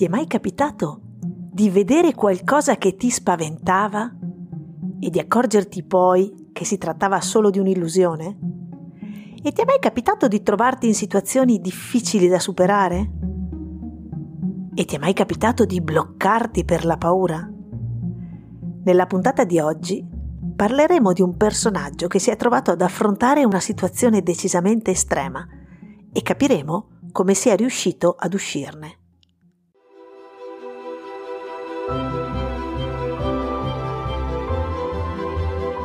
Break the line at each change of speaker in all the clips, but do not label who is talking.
Ti è mai capitato di vedere qualcosa che ti spaventava e di accorgerti poi che si trattava solo di un'illusione? E ti è mai capitato di trovarti in situazioni difficili da superare? E ti è mai capitato di bloccarti per la paura? Nella puntata di oggi parleremo di un personaggio che si è trovato ad affrontare una situazione decisamente estrema e capiremo come sia riuscito ad uscirne.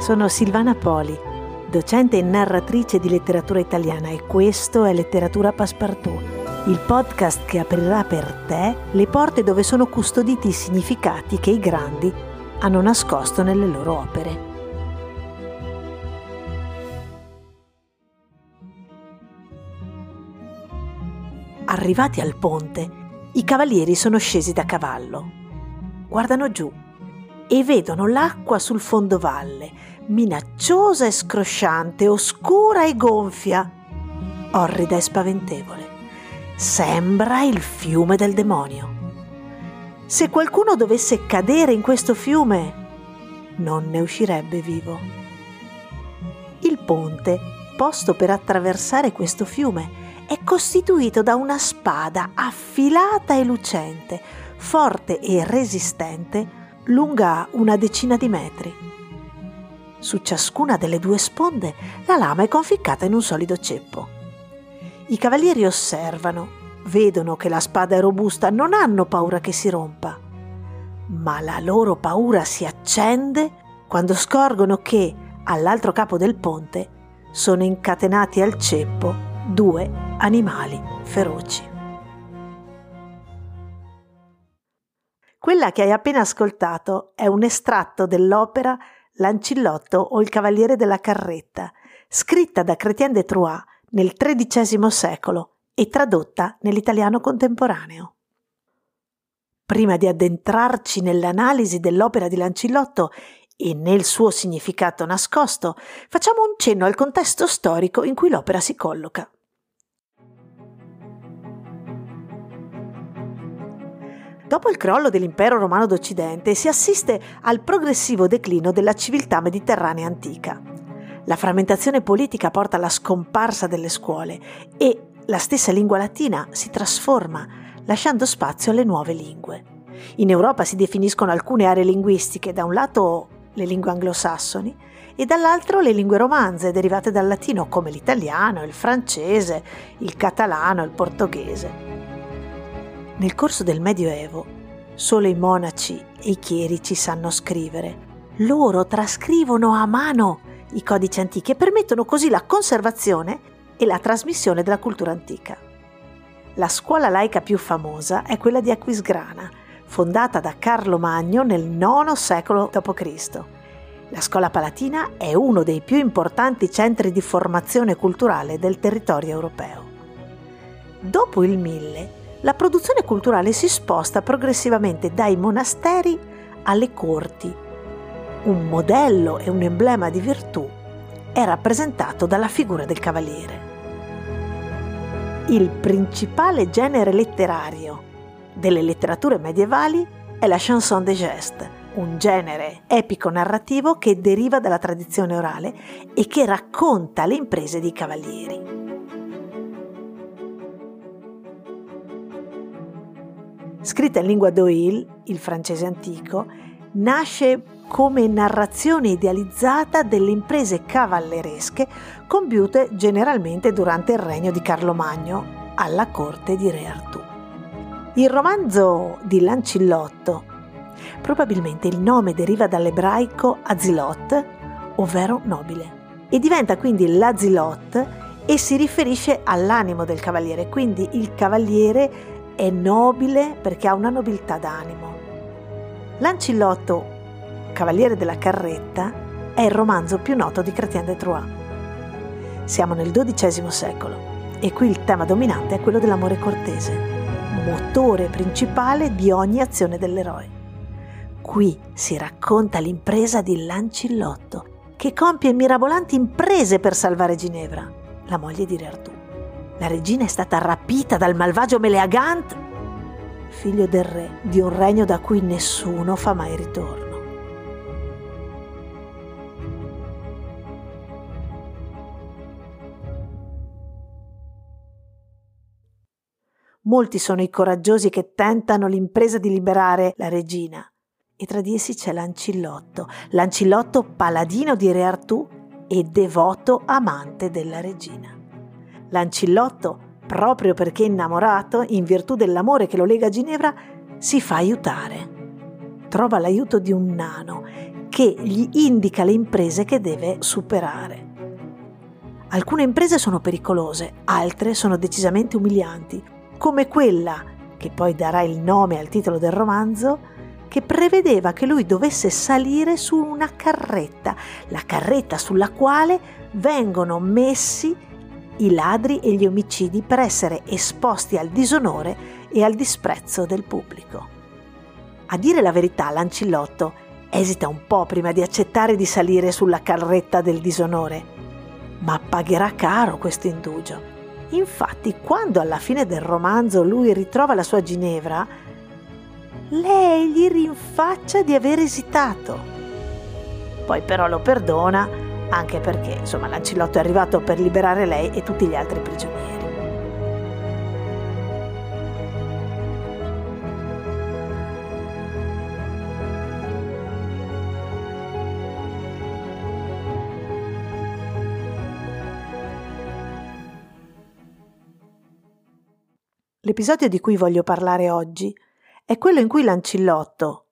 Sono Silvana Poli, docente e narratrice di letteratura italiana e questo è Letteratura Passepartout, il podcast che aprirà per te le porte dove sono custoditi i significati che i grandi hanno nascosto nelle loro opere. Arrivati al ponte, i cavalieri sono scesi da cavallo. Guardano giù e vedono l'acqua sul fondovalle minacciosa e scrosciante, oscura e gonfia, orrida e spaventevole. Sembra il fiume del demonio. Se qualcuno dovesse cadere in questo fiume, non ne uscirebbe vivo. Il ponte, posto per attraversare questo fiume, è costituito da una spada affilata e lucente, forte e resistente, lunga una decina di metri. Su ciascuna delle due sponde la lama è conficcata in un solido ceppo. I cavalieri osservano, vedono che la spada è robusta, non hanno paura che si rompa. Ma la loro paura si accende quando scorgono che, all'altro capo del ponte, sono incatenati al ceppo due animali feroci. Quella che hai appena ascoltato è un estratto dell'opera L'ancillotto o il Cavaliere della Carretta, scritta da Chrétien de Troyes nel XIII secolo e tradotta nell'italiano contemporaneo. Prima di addentrarci nell'analisi dell'opera di Lancillotto e nel suo significato nascosto, facciamo un cenno al contesto storico in cui l'opera si colloca. Dopo il crollo dell'impero romano d'Occidente si assiste al progressivo declino della civiltà mediterranea antica. La frammentazione politica porta alla scomparsa delle scuole e la stessa lingua latina si trasforma, lasciando spazio alle nuove lingue. In Europa si definiscono alcune aree linguistiche, da un lato le lingue anglosassoni e dall'altro le lingue romanze derivate dal latino come l'italiano, il francese, il catalano, il portoghese. Nel corso del Medioevo solo i monaci e i chierici sanno scrivere. Loro trascrivono a mano i codici antichi e permettono così la conservazione e la trasmissione della cultura antica. La scuola laica più famosa è quella di Aquisgrana, fondata da Carlo Magno nel IX secolo d.C. La scuola palatina è uno dei più importanti centri di formazione culturale del territorio europeo. Dopo il 1000, la produzione culturale si sposta progressivamente dai monasteri alle corti. Un modello e un emblema di virtù è rappresentato dalla figura del cavaliere. Il principale genere letterario delle letterature medievali è la chanson de geste, un genere epico-narrativo che deriva dalla tradizione orale e che racconta le imprese dei cavalieri. Scritta in lingua d'Oil, il francese antico, nasce come narrazione idealizzata delle imprese cavalleresche compiute generalmente durante il regno di Carlo Magno alla corte di Re Artù. Il romanzo di Lancillotto, probabilmente il nome deriva dall'ebraico Azilot, ovvero nobile, e diventa quindi l'Azilot e si riferisce all'animo del cavaliere, quindi il cavaliere è nobile perché ha una nobiltà d'animo. Lancillotto, Cavaliere della Carretta, è il romanzo più noto di Chrétien de Troyes. Siamo nel XII secolo e qui il tema dominante è quello dell'amore cortese, motore principale di ogni azione dell'eroe. Qui si racconta l'impresa di Lancillotto, che compie mirabolanti imprese per salvare Ginevra, la moglie di Re Artù. La regina è stata rapita dal malvagio Meleagant figlio del re di un regno da cui nessuno fa mai ritorno. Molti sono i coraggiosi che tentano l'impresa di liberare la regina. E tra di essi c'è Lancillotto, Lancillotto paladino di Re Artù e devoto amante della regina. Lancillotto, proprio perché innamorato, in virtù dell'amore che lo lega a Ginevra, si fa aiutare. Trova l'aiuto di un nano che gli indica le imprese che deve superare. Alcune imprese sono pericolose, altre sono decisamente umilianti, come quella, che poi darà il nome al titolo del romanzo, che prevedeva che lui dovesse salire su una carretta, la carretta sulla quale vengono messi i ladri e gli omicidi per essere esposti al disonore e al disprezzo del pubblico. A dire la verità, Lancillotto esita un po' prima di accettare di salire sulla carretta del disonore, ma pagherà caro questo indugio. Infatti, quando alla fine del romanzo lui ritrova la sua Ginevra, lei gli rinfaccia di aver esitato. Poi però lo perdona, anche perché, insomma, Lancillotto è arrivato per liberare lei e tutti gli altri prigionieri. L'episodio di cui voglio parlare oggi è quello in cui Lancillotto,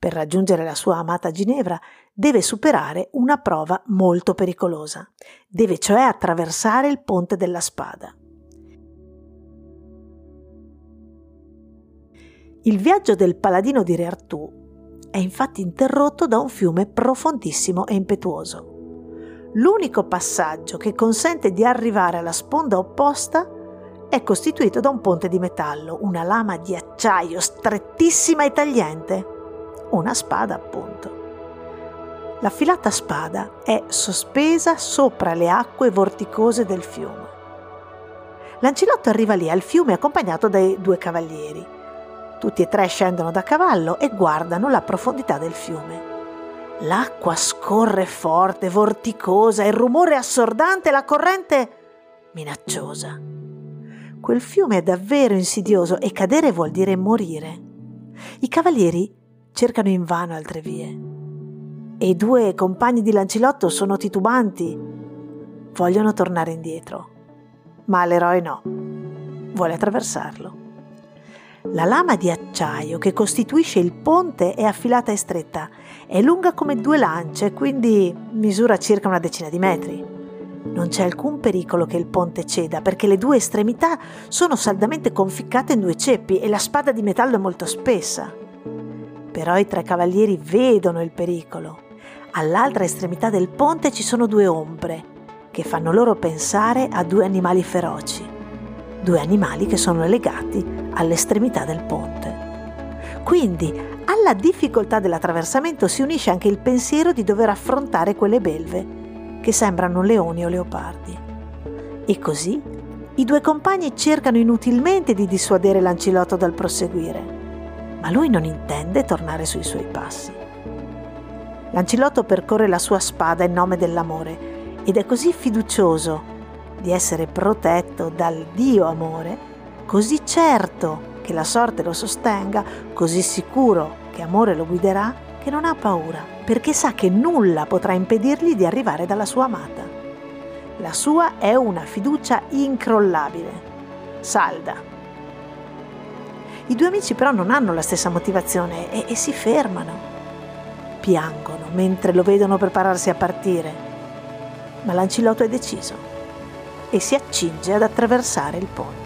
per raggiungere la sua amata Ginevra, deve superare una prova molto pericolosa. Deve cioè attraversare il ponte della spada. Il viaggio del paladino di Re Artù è infatti interrotto da un fiume profondissimo e impetuoso. L'unico passaggio che consente di arrivare alla sponda opposta è costituito da un ponte di metallo, una lama di acciaio strettissima e tagliente, una spada appunto. L'affilata spada è sospesa sopra le acque vorticose del fiume. L'ancilotto arriva lì al fiume accompagnato dai due cavalieri. Tutti e tre scendono da cavallo e guardano la profondità del fiume. L'acqua scorre forte, vorticosa, il rumore assordante, la corrente minacciosa. Quel fiume è davvero insidioso e cadere vuol dire morire. I cavalieri cercano invano altre vie. E i due compagni di Lancilotto sono titubanti. Vogliono tornare indietro. Ma l'eroe no. Vuole attraversarlo. La lama di acciaio che costituisce il ponte è affilata e stretta. È lunga come due lance, quindi misura circa una decina di metri. Non c'è alcun pericolo che il ponte ceda perché le due estremità sono saldamente conficcate in due ceppi e la spada di metallo è molto spessa. Però i tre cavalieri vedono il pericolo. All'altra estremità del ponte ci sono due ombre che fanno loro pensare a due animali feroci, due animali che sono legati all'estremità del ponte. Quindi alla difficoltà dell'attraversamento si unisce anche il pensiero di dover affrontare quelle belve che sembrano leoni o leopardi. E così i due compagni cercano inutilmente di dissuadere Lancilotto dal proseguire, ma lui non intende tornare sui suoi passi. Lancilotto percorre la sua spada in nome dell'amore ed è così fiducioso di essere protetto dal Dio amore, così certo che la sorte lo sostenga, così sicuro che amore lo guiderà, che non ha paura, perché sa che nulla potrà impedirgli di arrivare dalla sua amata. La sua è una fiducia incrollabile, salda. I due amici però non hanno la stessa motivazione e, e si fermano. Piangono mentre lo vedono prepararsi a partire. Ma Lancilotto è deciso e si accinge ad attraversare il ponte.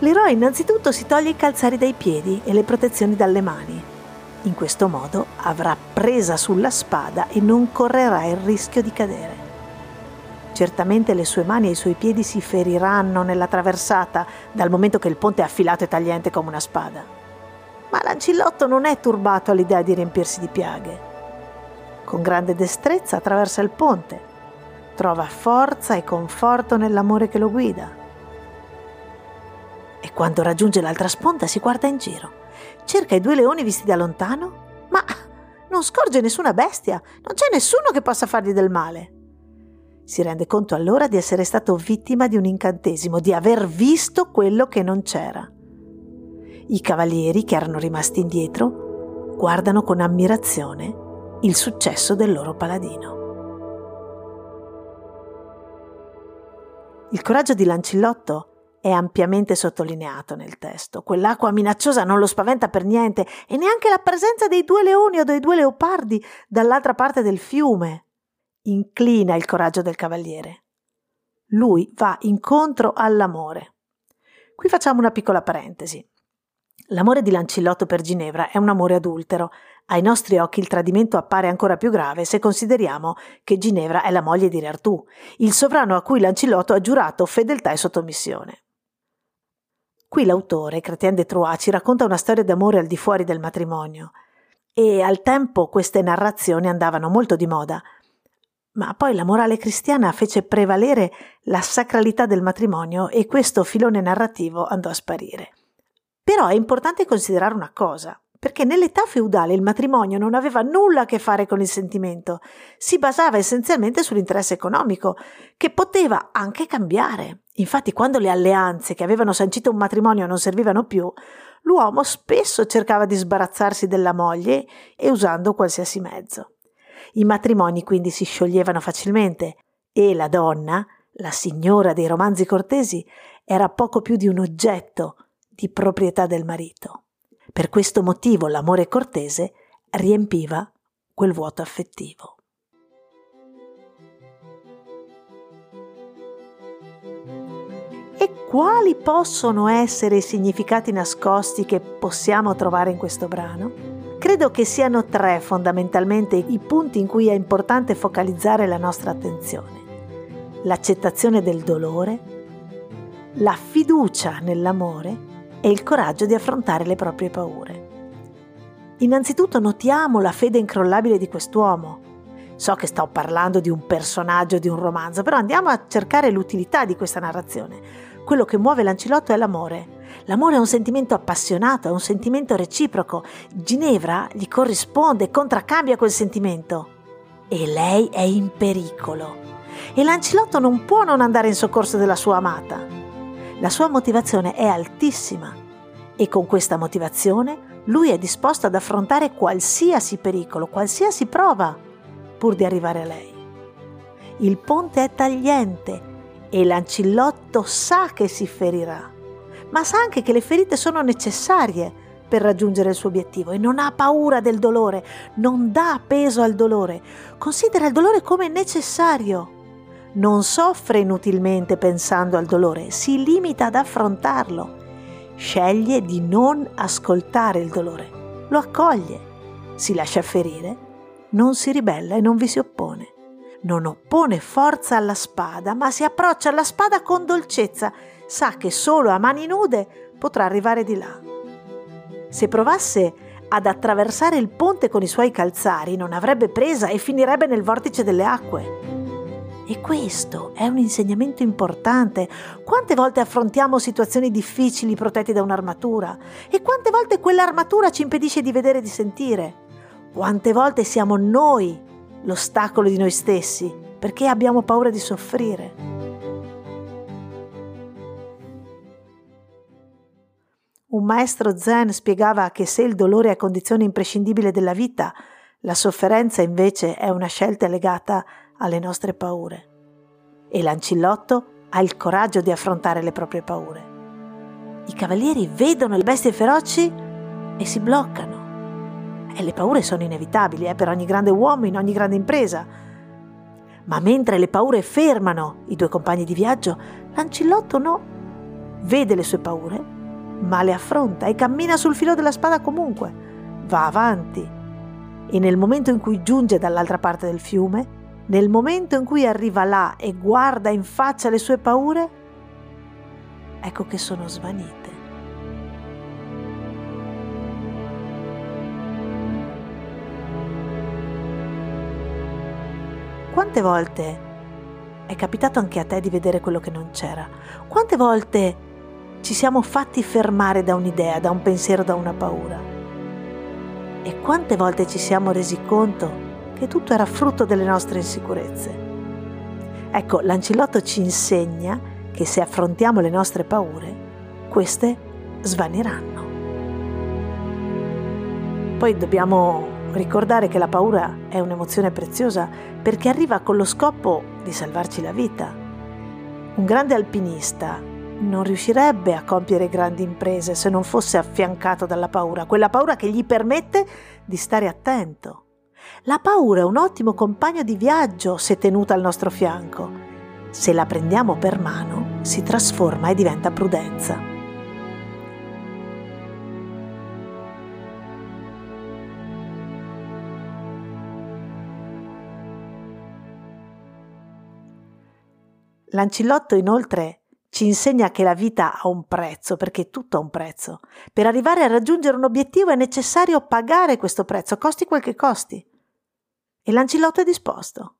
L'eroe innanzitutto si toglie i calzari dai piedi e le protezioni dalle mani in questo modo avrà presa sulla spada e non correrà il rischio di cadere. Certamente le sue mani e i suoi piedi si feriranno nella traversata, dal momento che il ponte è affilato e tagliente come una spada. Ma Lancillotto non è turbato all'idea di riempirsi di piaghe. Con grande destrezza attraversa il ponte, trova forza e conforto nell'amore che lo guida. E quando raggiunge l'altra sponda si guarda in giro. Cerca i due leoni visti da lontano, ma non scorge nessuna bestia, non c'è nessuno che possa fargli del male. Si rende conto allora di essere stato vittima di un incantesimo, di aver visto quello che non c'era. I cavalieri, che erano rimasti indietro, guardano con ammirazione il successo del loro paladino. Il coraggio di Lancillotto è ampiamente sottolineato nel testo. Quell'acqua minacciosa non lo spaventa per niente e neanche la presenza dei due leoni o dei due leopardi dall'altra parte del fiume inclina il coraggio del cavaliere. Lui va incontro all'amore. Qui facciamo una piccola parentesi. L'amore di Lancillotto per Ginevra è un amore adultero. Ai nostri occhi il tradimento appare ancora più grave se consideriamo che Ginevra è la moglie di Re Artù, il sovrano a cui Lancillotto ha giurato fedeltà e sottomissione. Qui l'autore, Chrétien de Troyes, ci racconta una storia d'amore al di fuori del matrimonio. E al tempo queste narrazioni andavano molto di moda. Ma poi la morale cristiana fece prevalere la sacralità del matrimonio e questo filone narrativo andò a sparire. Però è importante considerare una cosa, perché nell'età feudale il matrimonio non aveva nulla a che fare con il sentimento, si basava essenzialmente sull'interesse economico, che poteva anche cambiare. Infatti, quando le alleanze che avevano sancito un matrimonio non servivano più, l'uomo spesso cercava di sbarazzarsi della moglie e usando qualsiasi mezzo. I matrimoni quindi si scioglievano facilmente e la donna, la signora dei romanzi cortesi, era poco più di un oggetto di proprietà del marito. Per questo motivo l'amore cortese riempiva quel vuoto affettivo. E quali possono essere i significati nascosti che possiamo trovare in questo brano? Credo che siano tre fondamentalmente i punti in cui è importante focalizzare la nostra attenzione. L'accettazione del dolore, la fiducia nell'amore e il coraggio di affrontare le proprie paure. Innanzitutto notiamo la fede incrollabile di quest'uomo. So che sto parlando di un personaggio di un romanzo, però andiamo a cercare l'utilità di questa narrazione. Quello che muove Lancilotto è l'amore. L'amore è un sentimento appassionato, è un sentimento reciproco. Ginevra gli corrisponde, contraccambia quel sentimento. E lei è in pericolo. E Lancilotto non può non andare in soccorso della sua amata. La sua motivazione è altissima e con questa motivazione lui è disposto ad affrontare qualsiasi pericolo, qualsiasi prova, pur di arrivare a lei. Il ponte è tagliente e l'ancillotto sa che si ferirà, ma sa anche che le ferite sono necessarie per raggiungere il suo obiettivo e non ha paura del dolore, non dà peso al dolore, considera il dolore come necessario non soffre inutilmente pensando al dolore, si limita ad affrontarlo. Sceglie di non ascoltare il dolore, lo accoglie, si lascia ferire, non si ribella e non vi si oppone. Non oppone forza alla spada, ma si approccia alla spada con dolcezza, sa che solo a mani nude potrà arrivare di là. Se provasse ad attraversare il ponte con i suoi calzari, non avrebbe presa e finirebbe nel vortice delle acque. E questo è un insegnamento importante. Quante volte affrontiamo situazioni difficili protetti da un'armatura? E quante volte quell'armatura ci impedisce di vedere e di sentire? Quante volte siamo noi l'ostacolo di noi stessi perché abbiamo paura di soffrire? Un maestro zen spiegava che se il dolore è condizione imprescindibile della vita, la sofferenza invece è una scelta legata alle nostre paure. E Lancillotto ha il coraggio di affrontare le proprie paure. I cavalieri vedono le bestie feroci e si bloccano. E le paure sono inevitabili eh, per ogni grande uomo in ogni grande impresa. Ma mentre le paure fermano i due compagni di viaggio, Lancillotto no. Vede le sue paure, ma le affronta e cammina sul filo della spada comunque. Va avanti. E nel momento in cui giunge dall'altra parte del fiume, nel momento in cui arriva là e guarda in faccia le sue paure, ecco che sono svanite. Quante volte è capitato anche a te di vedere quello che non c'era? Quante volte ci siamo fatti fermare da un'idea, da un pensiero, da una paura. E quante volte ci siamo resi conto che tutto era frutto delle nostre insicurezze. Ecco, l'Ancilotto ci insegna che se affrontiamo le nostre paure, queste svaniranno. Poi dobbiamo ricordare che la paura è un'emozione preziosa perché arriva con lo scopo di salvarci la vita. Un grande alpinista non riuscirebbe a compiere grandi imprese se non fosse affiancato dalla paura, quella paura che gli permette di stare attento. La paura è un ottimo compagno di viaggio se tenuta al nostro fianco. Se la prendiamo per mano, si trasforma e diventa prudenza. L'ancillotto inoltre ci insegna che la vita ha un prezzo, perché tutto ha un prezzo. Per arrivare a raggiungere un obiettivo è necessario pagare questo prezzo, costi quel che costi. E l'ancillotto è disposto.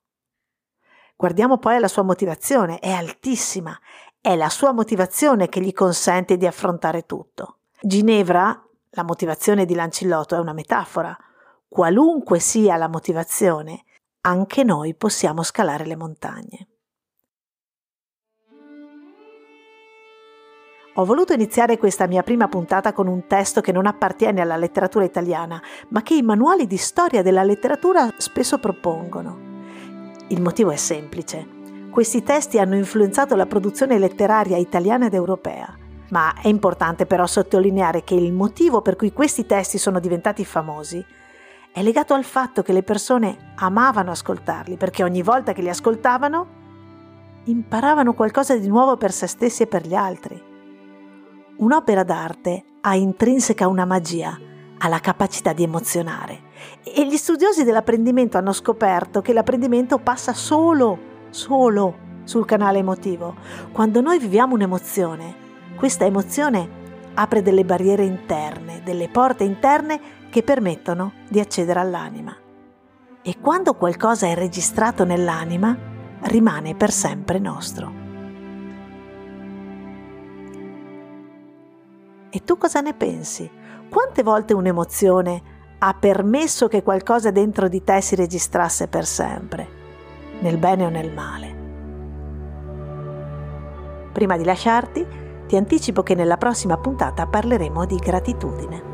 Guardiamo poi alla sua motivazione, è altissima, è la sua motivazione che gli consente di affrontare tutto. Ginevra, la motivazione di Lancillotto è una metafora. Qualunque sia la motivazione, anche noi possiamo scalare le montagne. Ho voluto iniziare questa mia prima puntata con un testo che non appartiene alla letteratura italiana, ma che i manuali di storia della letteratura spesso propongono. Il motivo è semplice. Questi testi hanno influenzato la produzione letteraria italiana ed europea. Ma è importante però sottolineare che il motivo per cui questi testi sono diventati famosi è legato al fatto che le persone amavano ascoltarli, perché ogni volta che li ascoltavano imparavano qualcosa di nuovo per se stessi e per gli altri. Un'opera d'arte ha intrinseca una magia, ha la capacità di emozionare e gli studiosi dell'apprendimento hanno scoperto che l'apprendimento passa solo, solo sul canale emotivo. Quando noi viviamo un'emozione, questa emozione apre delle barriere interne, delle porte interne che permettono di accedere all'anima. E quando qualcosa è registrato nell'anima, rimane per sempre nostro. E tu cosa ne pensi? Quante volte un'emozione ha permesso che qualcosa dentro di te si registrasse per sempre, nel bene o nel male? Prima di lasciarti, ti anticipo che nella prossima puntata parleremo di gratitudine.